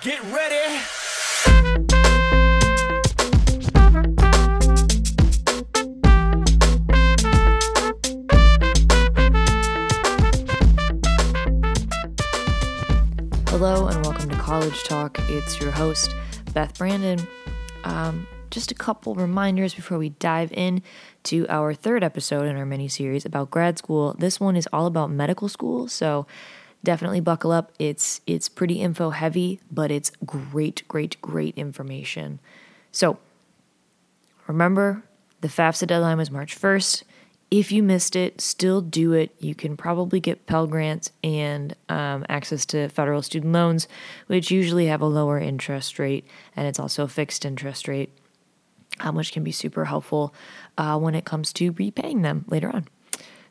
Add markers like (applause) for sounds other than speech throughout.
Get ready. Hello and welcome to College Talk. It's your host, Beth Brandon. Um, just a couple reminders before we dive in to our third episode in our mini series about grad school. This one is all about medical school, so definitely buckle up. It's it's pretty info heavy, but it's great, great, great information. So remember, the FAFSA deadline was March 1st. If you missed it, still do it. You can probably get Pell Grants and um, access to federal student loans, which usually have a lower interest rate, and it's also a fixed interest rate, um, which can be super helpful uh, when it comes to repaying them later on.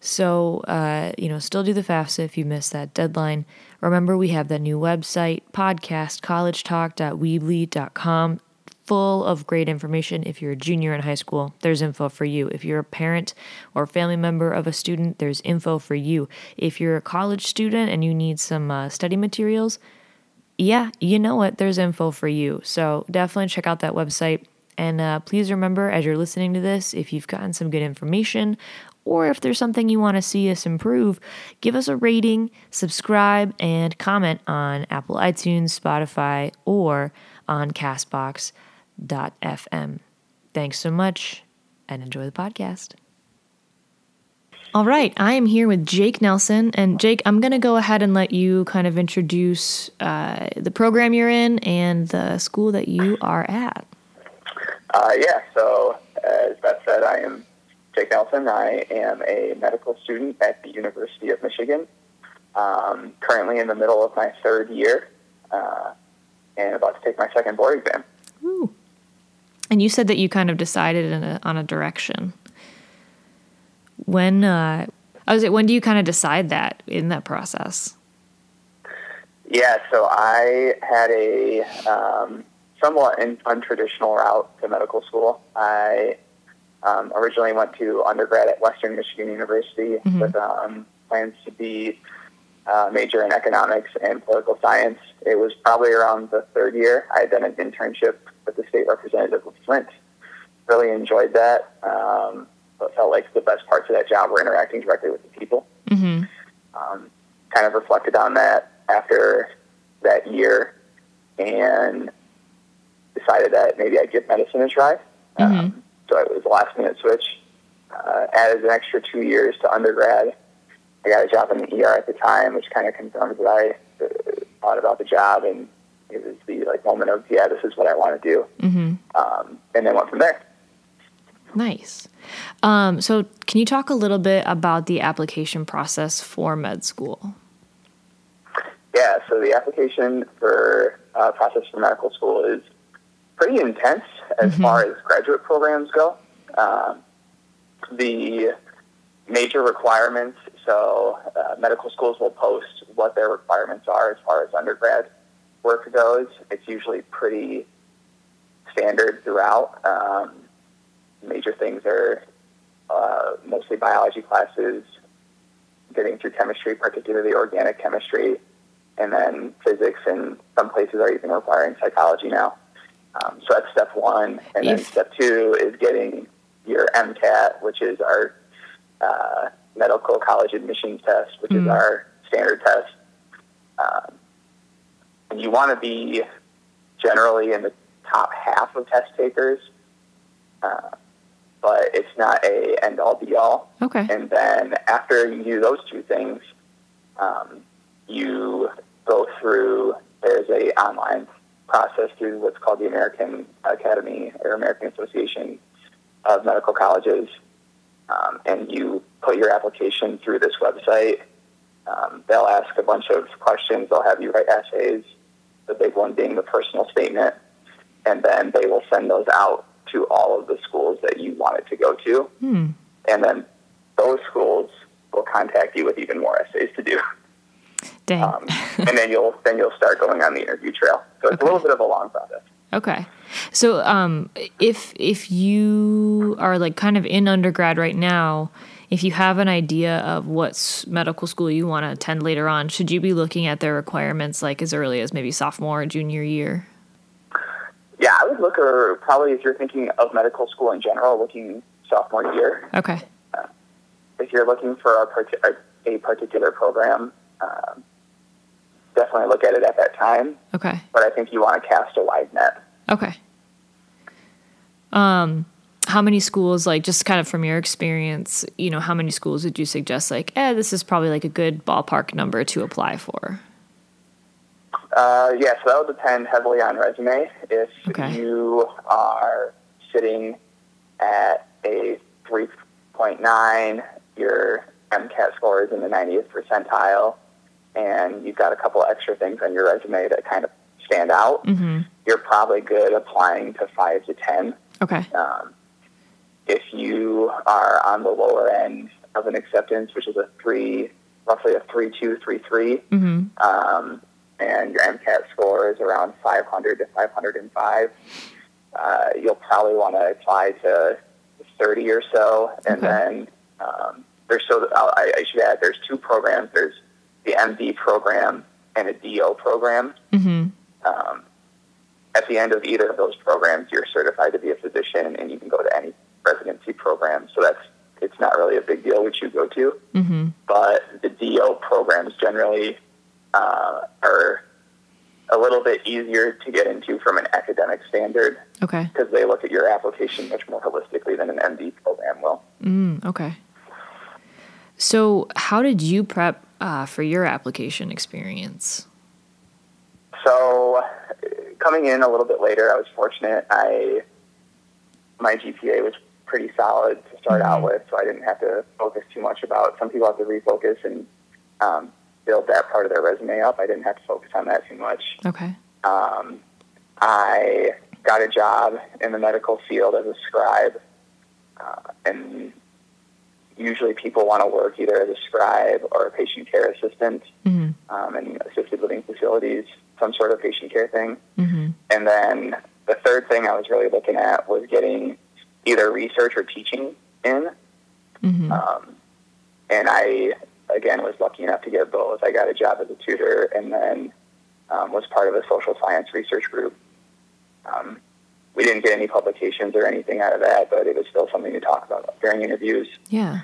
So, uh, you know, still do the FAFSA if you missed that deadline. Remember, we have that new website, podcast, collegetalk.weebly.com, full of great information. If you're a junior in high school, there's info for you. If you're a parent or family member of a student, there's info for you. If you're a college student and you need some uh, study materials, yeah, you know what? There's info for you. So definitely check out that website. And uh, please remember, as you're listening to this, if you've gotten some good information or if there's something you want to see us improve, give us a rating, subscribe, and comment on Apple iTunes, Spotify, or on Castbox.fm. Thanks so much and enjoy the podcast. All right, I am here with Jake Nelson. And Jake, I'm going to go ahead and let you kind of introduce uh, the program you're in and the school that you are at. Uh, yeah, so as Beth said, I am Jake Nelson. I am a medical student at the University of Michigan. Um, currently in the middle of my third year uh, and about to take my second board exam. Ooh. And you said that you kind of decided in a, on a direction. When uh, I was it. When do you kind of decide that in that process? Yeah, so I had a um, somewhat in, untraditional route to medical school. I um, originally went to undergrad at Western Michigan University Mhm. with um, plans to be uh, major in economics and political science. It was probably around the third year. I had done an internship with the state representative of Flint. Really enjoyed that. Um, but felt like the best parts of that job were interacting directly with the people Mm-hmm. um, kind of reflected on that after that year and decided that maybe I'd give medicine a try. Um, so it was a last minute switch. Uh, added an extra two years to undergrad. I got a job in the ER at the time, which kind of confirmed what I uh, thought about the job, and it was the like moment of yeah, this is what I want to do, Mm-hmm. um, and then went from there. Nice. Um, so, can you talk a little bit about the application process for med school? Yeah, so the application for uh, process for medical school is pretty intense as Mhm. far as graduate programs go. Um, the major requirements, so uh, medical schools will post what their requirements are as far as undergrad work goes. It's usually pretty standard throughout. Um, major things are uh, mostly biology classes, getting through chemistry, particularly organic chemistry, and then physics, and some places are even requiring psychology now. Um, so that's step one. And then step two is getting your MCAT, which is our uh, medical college admissions test, which is Mm. our standard test. Um, and you want to be generally in the top half of test takers, uh, but it's not a end all be all. Okay. And then after you do those two things, um, you go through. There's a online process through what's called the American Academy or American Association of Medical Colleges, um, and you put your application through this website. Um, they'll ask a bunch of questions. They'll have you write essays. The big one being the personal statement, and then they will send those out to all of the schools that you wanted to go to Hmm. and then those schools will contact you with even more essays to do, Dang. um, and then you'll then you'll start going on the interview trail. So it's Okay. a little bit of a long process. Okay. So um if if you are like kind of in undergrad right now, if you have an idea of what medical school you want to attend later on, should you be looking at their requirements like as early as maybe sophomore or junior year? Yeah, I would look, or probably if you're thinking of medical school in general, looking sophomore year. Okay. If you're looking for a, parti- a particular program, um, definitely look at it at that time. Okay. But I think you want to cast a wide net. Okay. Um, how many schools, like just kind of from your experience, you know, how many schools would you suggest, like, eh, this is probably like a good ballpark number to apply for? Uh, yeah, so that will depend heavily on resume. If Okay. you are sitting at a 3.9, your MCAT score is in the 90th percentile, and you've got a couple extra things on your resume that kind of stand out, Mm-hmm. you're probably good applying to 5 to 10. Okay. Um, if you are on the lower end of an acceptance, which is a 3, roughly a three two three three, Mm-hmm. um, and your MCAT score is around 500 to 505, uh, you'll probably want to apply to 30 or so, and Okay. then um, there's so I, I should add there's two programs. There's the MD program and a DO program. Mm-hmm. Um, at the end of either of those programs, you're certified to be a physician, and you can go to any residency program. So that's it's not really a big deal which you go to Mm-hmm. but the DO programs generally uh, are a little bit easier to get into from an academic standard Okay. because they look at your application much more holistically than an MD program will. Mm, okay. So, how did you prep uh, for your application experience? So, coming in a little bit later, I was fortunate. I my GPA was pretty solid to start out with, so I didn't have to focus too much about. Some people have to refocus and um, build that part of their resume up. I didn't have to focus on that too much. Okay. Um, I got a job in the medical field as a scribe, uh, and usually people want to work either as a scribe or a patient care assistant Mm-hmm. um, in assisted living facilities, some sort of patient care thing. Mm-hmm. And then the third thing I was really looking at was getting either research or teaching in. Mm-hmm. Um, and I, again, was lucky enough to get both. I got a job as a tutor and then um, was part of a social science research group. Um, we didn't get any publications or anything out of that, but it was still something to talk about during interviews. Yeah.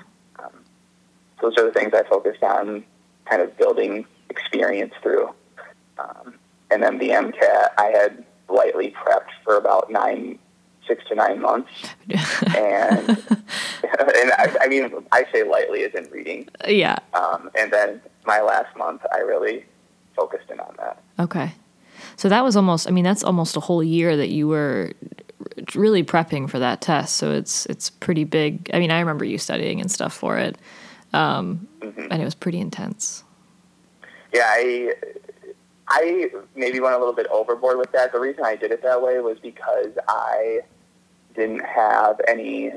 Those are the things I focused on, kind of building experience through. Um, and then the MCAT, I had lightly prepped for about nine, six to nine months. (laughs) and (laughs) and I, I mean, I say lightly as in reading. yeah. Um, and then my last month, I really focused in on that. Okay. So that was almost I mean that's almost a whole year that you were really prepping for that test. So it's it's pretty big. I mean, I remember you studying and stuff for it. Um, and it was pretty intense. Yeah, I I maybe went a little bit overboard with that. The reason I did it that way was because I didn't have any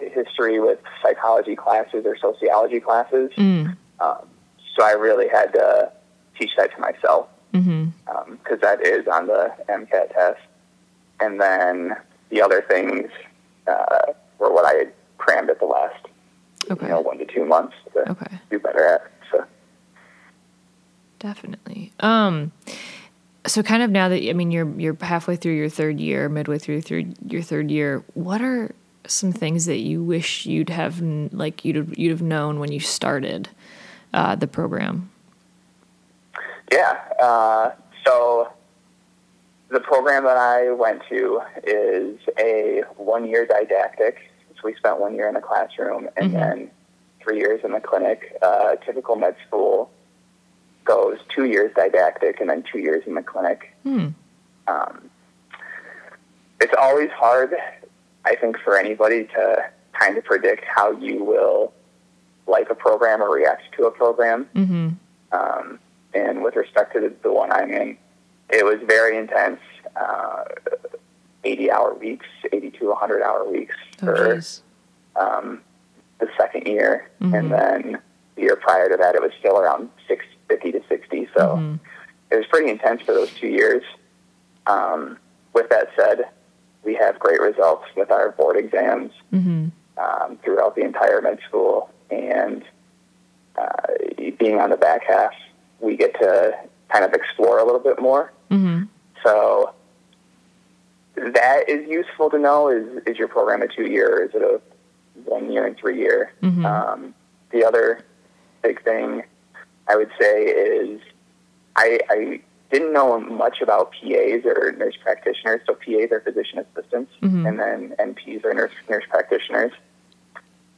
history with psychology classes or sociology classes. Mm. Um, so I really had to teach that to myself because that is on the MCAT test. And then the other things uh, were what I had crammed at the last, Okay. you know, one to two months to Okay. do better at. So. Definitely. Um so kind of now that I mean you're you're halfway through your third year, midway through through your third year, what are some things that you wish you'd have like you'd you'd have known when you started uh, the program? Yeah. Uh, so the program that I went to is a one-year didactic. So we spent one year in a classroom and Mhm. then three years in the clinic. Uh, typical med school goes two years didactic and then two years in the clinic. Hmm. Um, it's always hard, I think, for anybody to kind of predict how you will like a program or react to a program. Mhm. Um, and with respect to the, the one I'm in, it was very intense. Uh, 80 hour weeks, 80 to 100 hour weeks Oh for um, the second year. Mhm. And then the year prior to that, it was still around six, 50 to 60. So Mhm. it was pretty intense for those two years. Um, with that said, we have great results with our board exams. Mhm. um, throughout the entire med school. And uh, being on the back half, we get to kind of explore a little bit more. Mm-hmm. So that is useful to know. Is is your program a two year? Or is it a one year and three year? Mhm. Um, the other big thing I would say is I, I didn't know much about PAs or nurse practitioners. So PAs are physician assistants, Mhm. and then NPs are nurse nurse practitioners,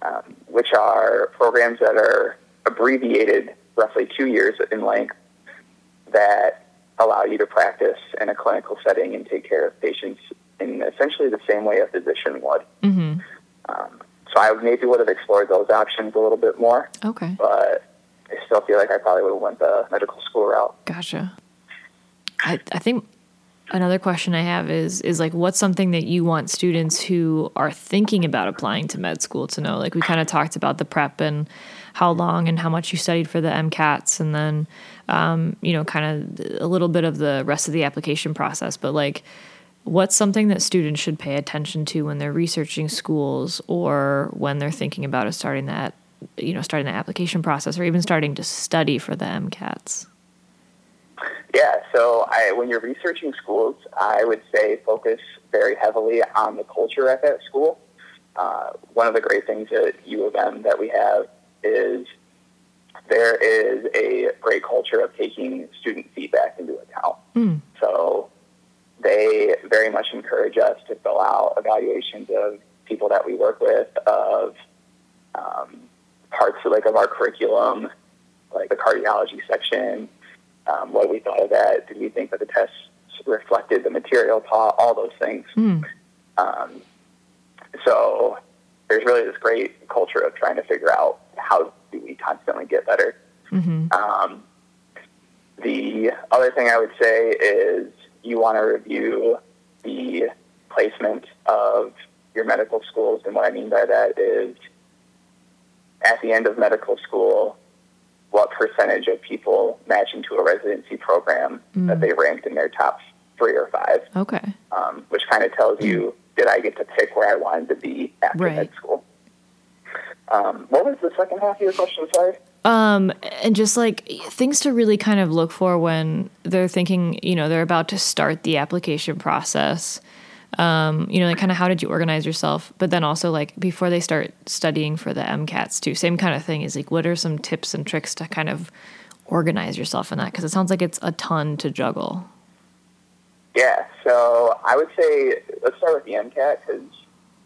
um, which are programs that are abbreviated roughly two years in length that allow you to practice in a clinical setting and take care of patients in essentially the same way a physician would. Mm-hmm. Um, so I maybe would have explored those options a little bit more, Okay. but I still feel like I probably would have went the medical school route. Gotcha. I, I think another question I have is is like what's something that you want students who are thinking about applying to med school to know? Like we kind of talked about the prep and how long and how much you studied for the MCATs and then um, you know kind of a little bit of the rest of the application process. But like what's something that students should pay attention to when they're researching schools or when they're thinking about starting that you know starting the application process or even starting to study for the MCATs? Yeah, so I, when you're researching schools, I would say focus very heavily on the culture at that school. Uh, one of the great things at U of M that we have is there is a great culture of taking student feedback into account. Mm. So they very much encourage us to fill out evaluations of people that we work with, of um, parts of, like of our curriculum, like the cardiology section, um, what we thought of that. Did we think that the tests reflected the material taught? All those things. Mm. Um, so there's really this great culture of trying to figure out how do we constantly get better. hmm Um, the other thing I would say is you want to review the placement of your medical schools. And what I mean by that is at the end of medical school, what percentage of people match into a residency program that they ranked in their top three or five, Okay. um, which kind of tells you did I get to pick where I wanted to be after Right. med school. Um, what was the second half of your question? Sorry. Um, and just like things to really kind of look for when they're thinking, you know, they're about to start the application process. Um, you know, like kind of how did you organize yourself? But then also like before they start studying for the MCATs too, same kind of thing is like what are some tips and tricks to kind of organize yourself in that? Because it sounds like it's a ton to juggle. Yeah, so I would say let's start with the MCAT because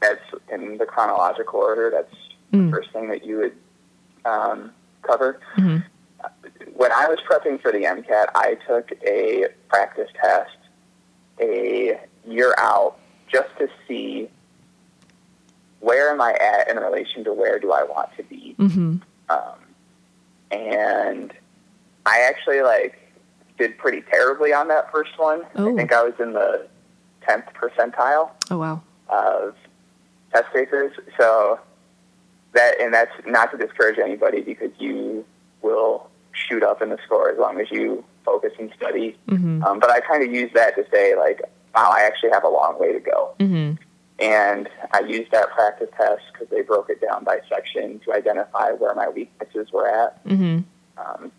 that's in the chronological order. That's Mm. the first thing that you would um, cover. Mhm. When I was prepping for the MCAT, I took a practice test a year out just to see where am I at in relation to where do I want to be. Mm-hmm. Um, and I actually like did pretty terribly on that first one. Oh. I think I was in the tenth percentile Oh wow. of test takers. So that and that's not to discourage anybody because you will shoot up in the score as long as you focus and study. Mm-hmm. Um, but I kind of use that to say like, wow, I actually have a long way to go. Mm-hmm. And I used that practice test because they broke it down by section to identify where my weaknesses were at. Mm-hmm. Um,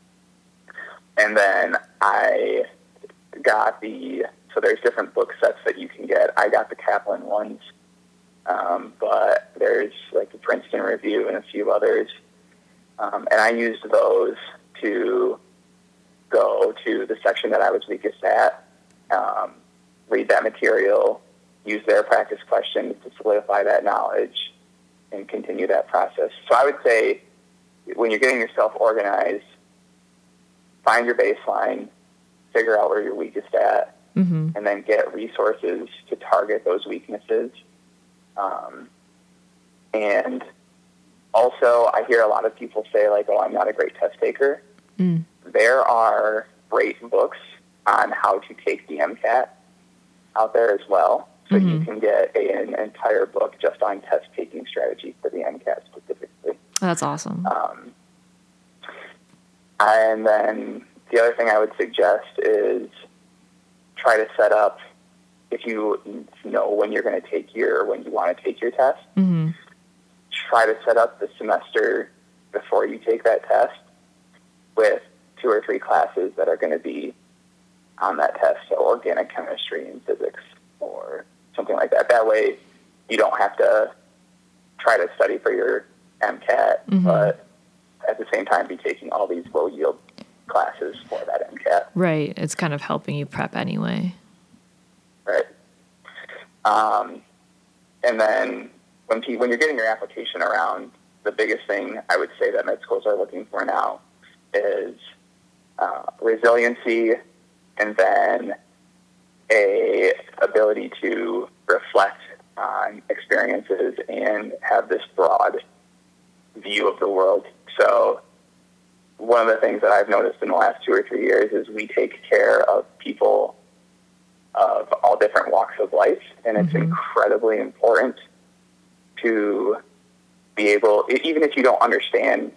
and then I got the so there's different book sets that you can get. I got the Kaplan ones, um, but there's like the Princeton Review and a few others, um, and I used those to go to the section that I was weakest at, um, read that material, use their practice questions to solidify that knowledge, and continue that process. So I would say when you're getting yourself organized, find your baseline, figure out where you're weakest at, Mm-hmm. and then get resources to target those weaknesses. Um, and also, I hear a lot of people say, like, oh, I'm not a great test taker. Mm. There are great books on how to take the MCAT out there as well. So you Mhm. can get a, an entire book just on test taking strategy for the MCAT specifically. That's awesome. Um, and then the other thing I would suggest is try to set up if you know when you're going to take your when you want to take your test. Mm-hmm. try to set up the semester before you take that test with two or three classes that are going to be on that test, so organic chemistry and physics or something like that. That way, you don't have to try to study for your MCAT, Mhm. but at the same time be taking all these low yield classes for that MCAT. Right. It's kind of helping you prep anyway. right? Um, and then when pe- when you're getting your application around, the biggest thing I would say that med schools are looking for now is uh, resiliency, and then a ability to reflect on experiences and have this broad view of the world. So one of the things that I've noticed in the last two or three years is we take care of people of all different walks of life, and it's Mhm. incredibly important to be able, even if you don't understand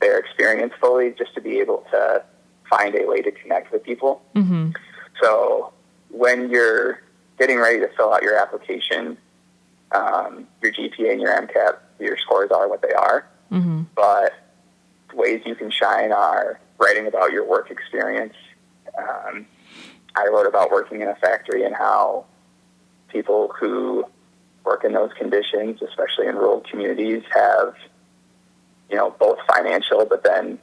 their experience fully, just to be able to find a way to connect with people. Mm-hmm. So when you're getting ready to fill out your application, um, your GPA and your MCAT, your scores are what they are Mm-hmm. but ways you can shine are writing about your work experience. Um, I wrote about working in a factory and how people who work in those conditions, especially in rural communities, have you know both financial, but then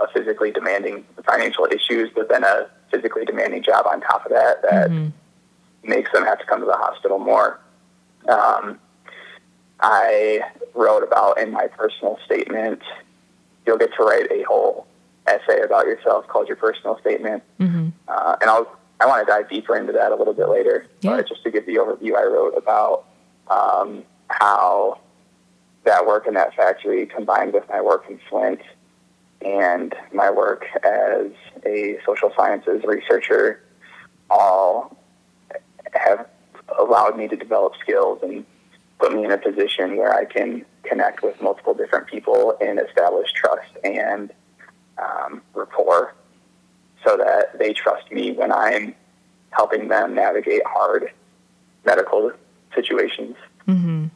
a physically demanding financial issues, but then a physically demanding job on top of that that Mhm. makes them have to come to the hospital more. Um, I wrote about in my personal statement. You'll get to write a whole essay about yourself called your personal statement, Mm-hmm. uh, and I'll I want to dive deeper into that a little bit later. Yeah. But just to give the overview, I wrote about um, how that work in that factory combined with my work in Flint and my work as a social sciences researcher all have allowed me to develop skills and put me in a position where I can connect with multiple different people and establish trust and um, rapport so that they trust me when I'm helping them navigate hard medical situations. Mm-hmm.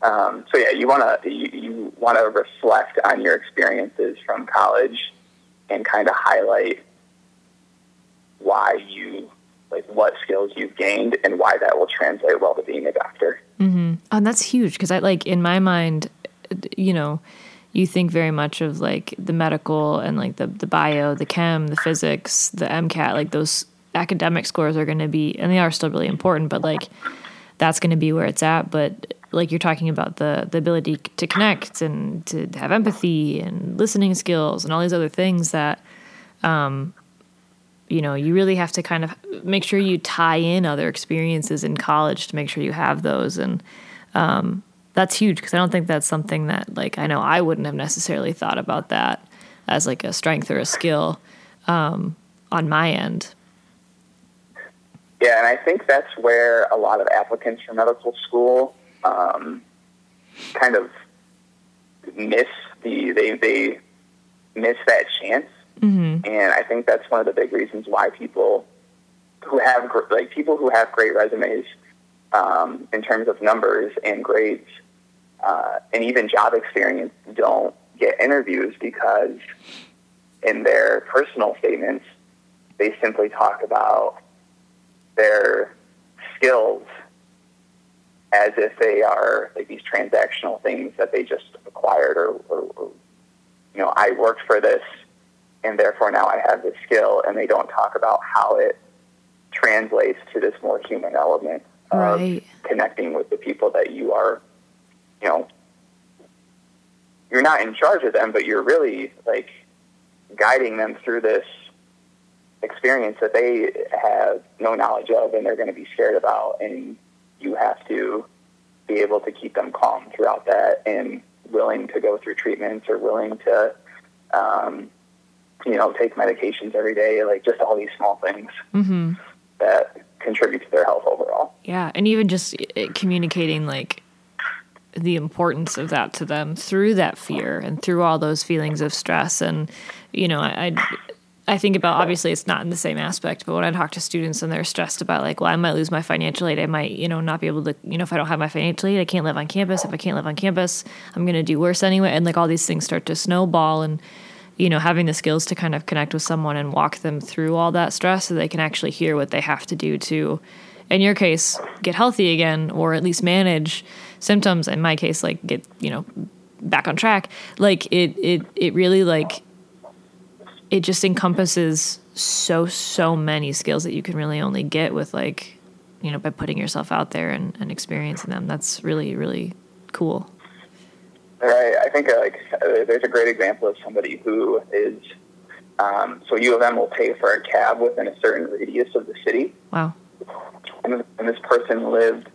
Um, so yeah, you want to you, you want to reflect on your experiences from college and kind of highlight why you like what skills you've gained and why that will translate well to being a doctor. Mm-hmm. And that's huge because I like in my mind, you know, you think very much of like the medical and like the the bio, the chem, the physics, the MCAT, like those academic scores are going to be, and they are still really important, but like that's going to be where it's at. But like you're talking about the the ability to connect and to have empathy and listening skills and all these other things that um, you know you really have to kind of make sure you tie in other experiences in college to make sure you have those. And um, that's huge because i don't think that's something that like i know i wouldn't have necessarily thought about that as like a strength or a skill um, on my end. Yeah, and I think that's where a lot of applicants for medical school um, kind of miss the they they miss that chance, mm-hmm. and I think that's one of the big reasons why people who have like people who have great resumes um, in terms of numbers and grades uh, and even job experience don't get interviews because in their personal statements they simply talk about their skills as if they are like these transactional things that they just acquired or, or, or you know I worked for this and therefore now I have this skill and they don't talk about how it translates to this more human element of Right. connecting with the people that you are you know you're not in charge of them but you're really like guiding them through this experience that they have no knowledge of and they're going to be scared about and you have to be able to keep them calm throughout that and willing to go through treatments or willing to um, you know take medications every day like just all these small things Mm-hmm. that contribute to their health overall yeah and even just uh, communicating like the importance of that to them through that fear and through all those feelings of stress and you know I, I I think about obviously it's not in the same aspect, but when I talk to students and they're stressed about like, well, I might lose my financial aid, I might, you know, not be able to, you know, if I don't have my financial aid, I can't live on campus. If I can't live on campus, I'm going to do worse anyway. And like all these things start to snowball and, you know, having the skills to kind of connect with someone and walk them through all that stress so they can actually hear what they have to do to, in your case, get healthy again or at least manage symptoms. In my case, like get, you know, back on track. Like it, it, it really like it just encompasses so so many skills that you can really only get with like you know by putting yourself out there and, and experiencing them that's really really cool right i think uh, like uh, there's a great example of somebody who is um, so u of m will pay for a cab within a certain radius of the city wow and, and this person lived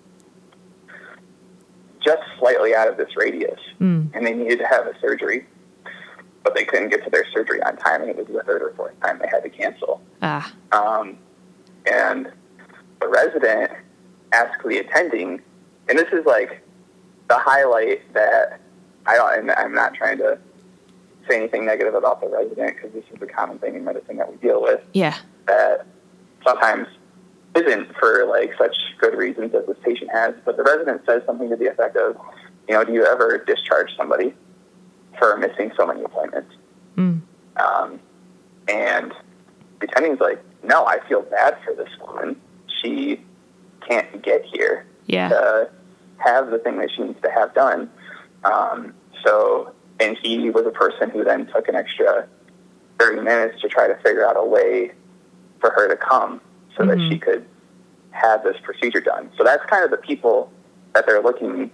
just slightly out of this radius mm. and they needed to have a surgery but they couldn't get to their surgery on time, and it was the third or fourth time they had to cancel. Ah. Um, and the resident asked the attending, and this is like the highlight that I don't, and I'm not trying to say anything negative about the resident because this is a common thing in medicine that we deal with. Yeah. That sometimes isn't for like such good reasons as this patient has, but the resident says something to the effect of, you know, do you ever discharge somebody? for missing so many appointments. Mm. Um, and the attending's like, no, I feel bad for this woman. She can't get here yeah. to have the thing that she needs to have done. Um, so, and he was a person who then took an extra 30 minutes to try to figure out a way for her to come so mm-hmm. that she could have this procedure done. So that's kind of the people that they're looking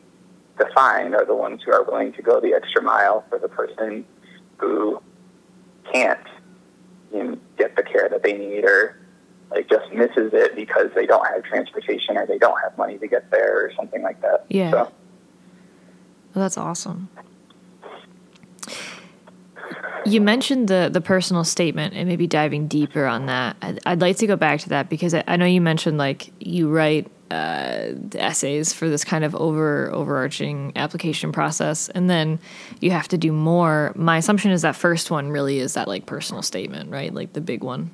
to find are the ones who are willing to go the extra mile for the person who can't you know, get the care that they need or like just misses it because they don't have transportation or they don't have money to get there or something like that. Yeah. So. Well, that's awesome. You mentioned the the personal statement and maybe diving deeper on that. I'd, I'd like to go back to that because I, I know you mentioned like you write uh, essays for this kind of over overarching application process, and then you have to do more. My assumption is that first one really is that like personal statement, right? Like the big one.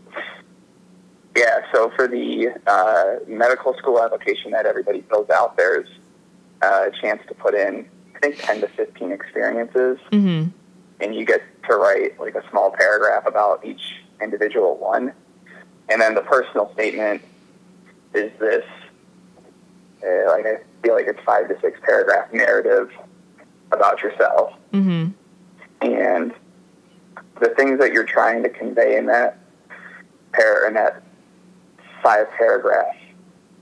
Yeah. So for the uh, medical school application that everybody fills out, there's a chance to put in think ten to fifteen experiences, mm-hmm. and you get to write like a small paragraph about each individual one, and then the personal statement is this uh, like I feel like it's five to six paragraph narrative about yourself. Mm-hmm. And the things that you're trying to convey in that pair in that five paragraph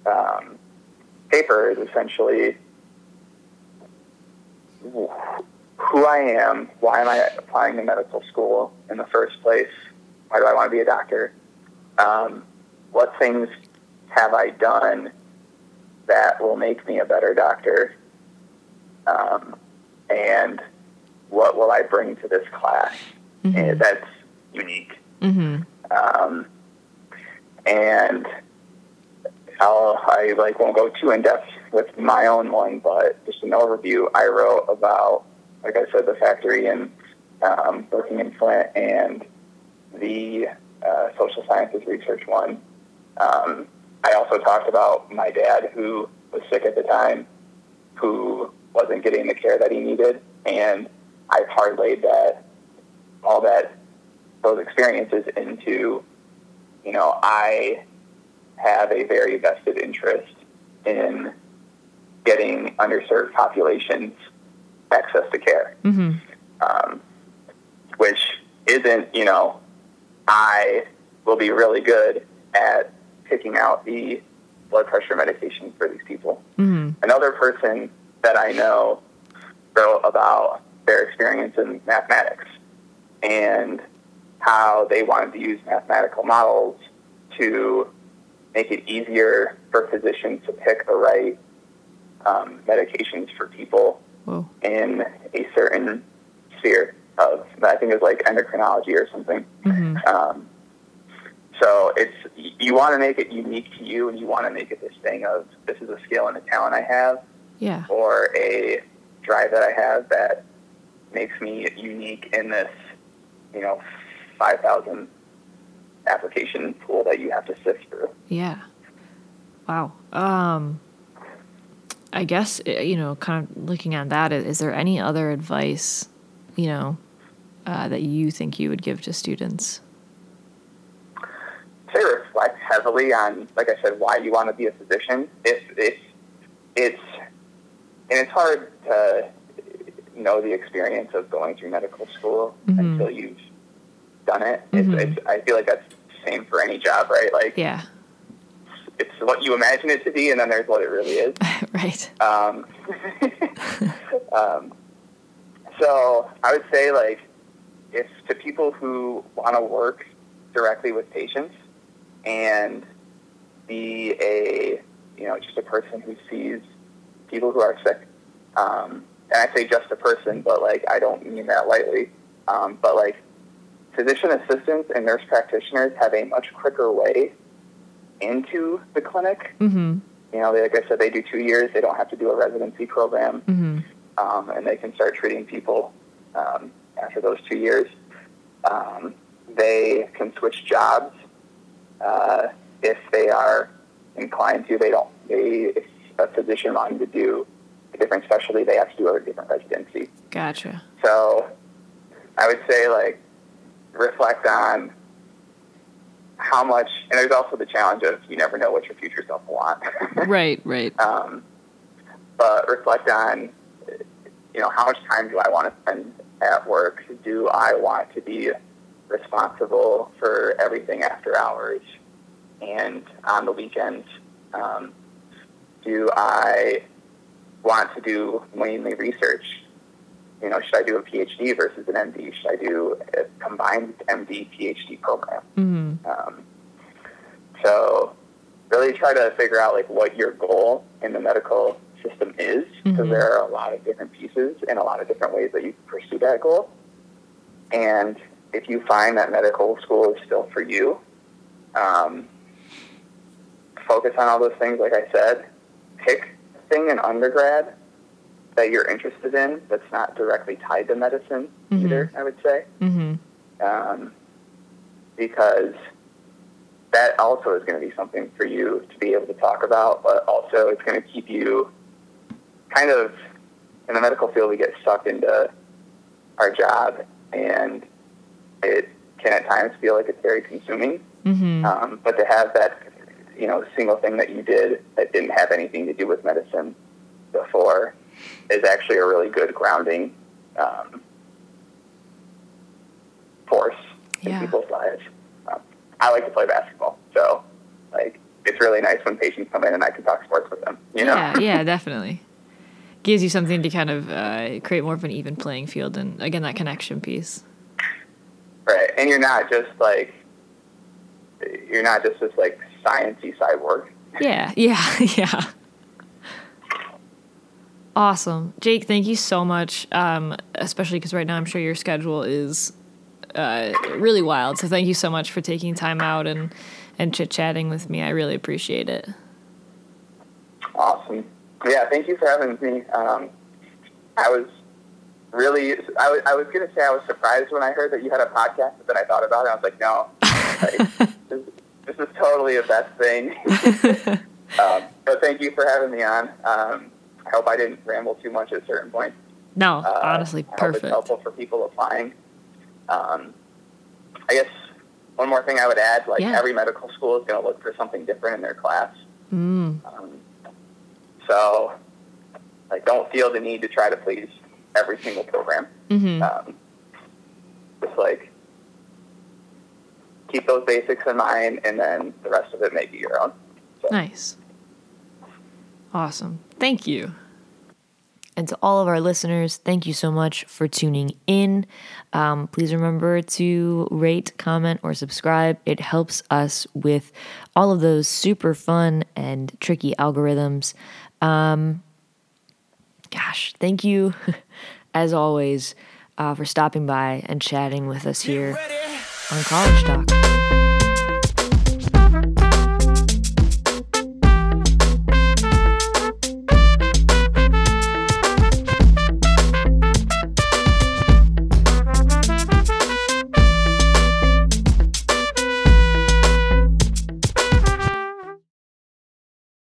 um, paper is essentially who I am, why am I applying to medical school in the first place, why do I want to be a doctor, um, what things have I done that will make me a better doctor? Um, and what will I bring to this class mm-hmm. that's unique? Mm-hmm. Um, and I'll, I like won't go too in depth with my own one, but just an overview I wrote about, like I said, the factory and um, working in Flint and the uh, social sciences research one. Um, I also talked about my dad who was sick at the time, who wasn't getting the care that he needed, and I parlayed that all that those experiences into, you know, I have a very vested interest in getting underserved populations access to care, mm-hmm. um, which isn't, you know, I will be really good at picking out the blood pressure medication for these people. Mm-hmm. Another person that I know wrote about their experience in mathematics and how they wanted to use mathematical models to make it easier for physicians to pick the right um, medications for people Whoa. in a certain sphere of, I think it was like endocrinology or something. Mm-hmm. Um, so it's you want to make it unique to you, and you want to make it this thing of this is a skill and a talent I have, Yeah. or a drive that I have that makes me unique in this, you know, five thousand application pool that you have to sift through. Yeah. Wow. Um, I guess uh, you know, kind of looking at that, is there any other advice, you know, uh, that you think you would give to students? Say reflect heavily on, like I said, why you want to be a physician. If if it's and it's hard to know the experience of going through medical school Mhm. until you've done it. Mhm. It's, it's I feel like that's the same for any job, right? Like Yeah. It's what you imagine it to be, and then there's what it really is. (laughs) right. Um, (laughs) um, so I would say, like, if to people who want to work directly with patients and be a, you know, just a person who sees people who are sick, um, and I say just a person, but like I don't mean that lightly, um, but like physician assistants and nurse practitioners have a much quicker way into the clinic Mm-hmm. you know, they, like I said, they do two years. They don't have to do a residency program, Mm-hmm. um, and they can start treating people um, after those two years. Um, they can switch jobs uh, if they are inclined to. They don't. They, if a physician wanting to do a different specialty, they have to do a different residency. Gotcha. So, I would say like reflect on how much. And there's also the challenge of you never know what your future self will want. (laughs) Right. Right. um, but reflect on, you know, how much time do I want to spend at work? Do I want to be responsible for everything after hours and on the weekends? Um, do I want to do mainly research? You know, should I do a PhD versus an MD? Should I do a combined MD PhD program? Mm-hmm. Um, so really try to figure out like what your goal in the medical system is because Mhm. there are a lot of different pieces and a lot of different ways that you can pursue that goal. And if you find that medical school is still for you, um, focus on all those things. Like I said, pick a thing in undergrad that you're interested in that's not directly tied to medicine Mhm. either. I would say Mm-hmm. um, because that also is going to be something for you to be able to talk about, but also it's going to keep you kind of in the medical field. We get stuck into our job, and it can at times feel like it's very consuming. Mm-hmm. Um, but to have that, you know, single thing that you did that didn't have anything to do with medicine before is actually a really good grounding um, force in people's lives. Um, I like to play basketball, so like it's really nice when patients come in and I can talk sports with them. You know? Yeah. Yeah. (laughs) Definitely. Gives you something to kind of uh, create more of an even playing field, and again, that connection piece. Right, and you're not just like you're not just this like sciencey side work. Yeah, yeah, (laughs) yeah. Awesome. Jake, thank you so much. Um, especially because right now I'm sure your schedule is uh, really wild. So thank you so much for taking time out and, and chit chatting with me. I really appreciate it. Awesome. Yeah, thank you for having me. Um, I was really, I was, going to say I was surprised when I heard that you had a podcast, but then I thought about it. I was like, no, like, (laughs) this, this is totally a Beth thing. (laughs) um, so thank you for having me on. Um, I hope I didn't ramble too much at a certain points. No, Uh, honestly, I hope perfect. It's helpful for people applying. Um, I guess one more thing I would add, like Yeah. every medical school is going to look for something different in their class. Mm, Um, so, like, don't feel the need to try to please every single program. hmm Um, just like keep those basics in mind, and then the rest of it may be your own. So, Nice. Awesome. Thank you. And to all of our listeners, thank you so much for tuning in. Um, please remember to rate, comment, or subscribe. It helps us with all of those super fun and tricky algorithms. Um, gosh, thank you, (laughs) as always, uh, for stopping by and chatting with us here on College Talk.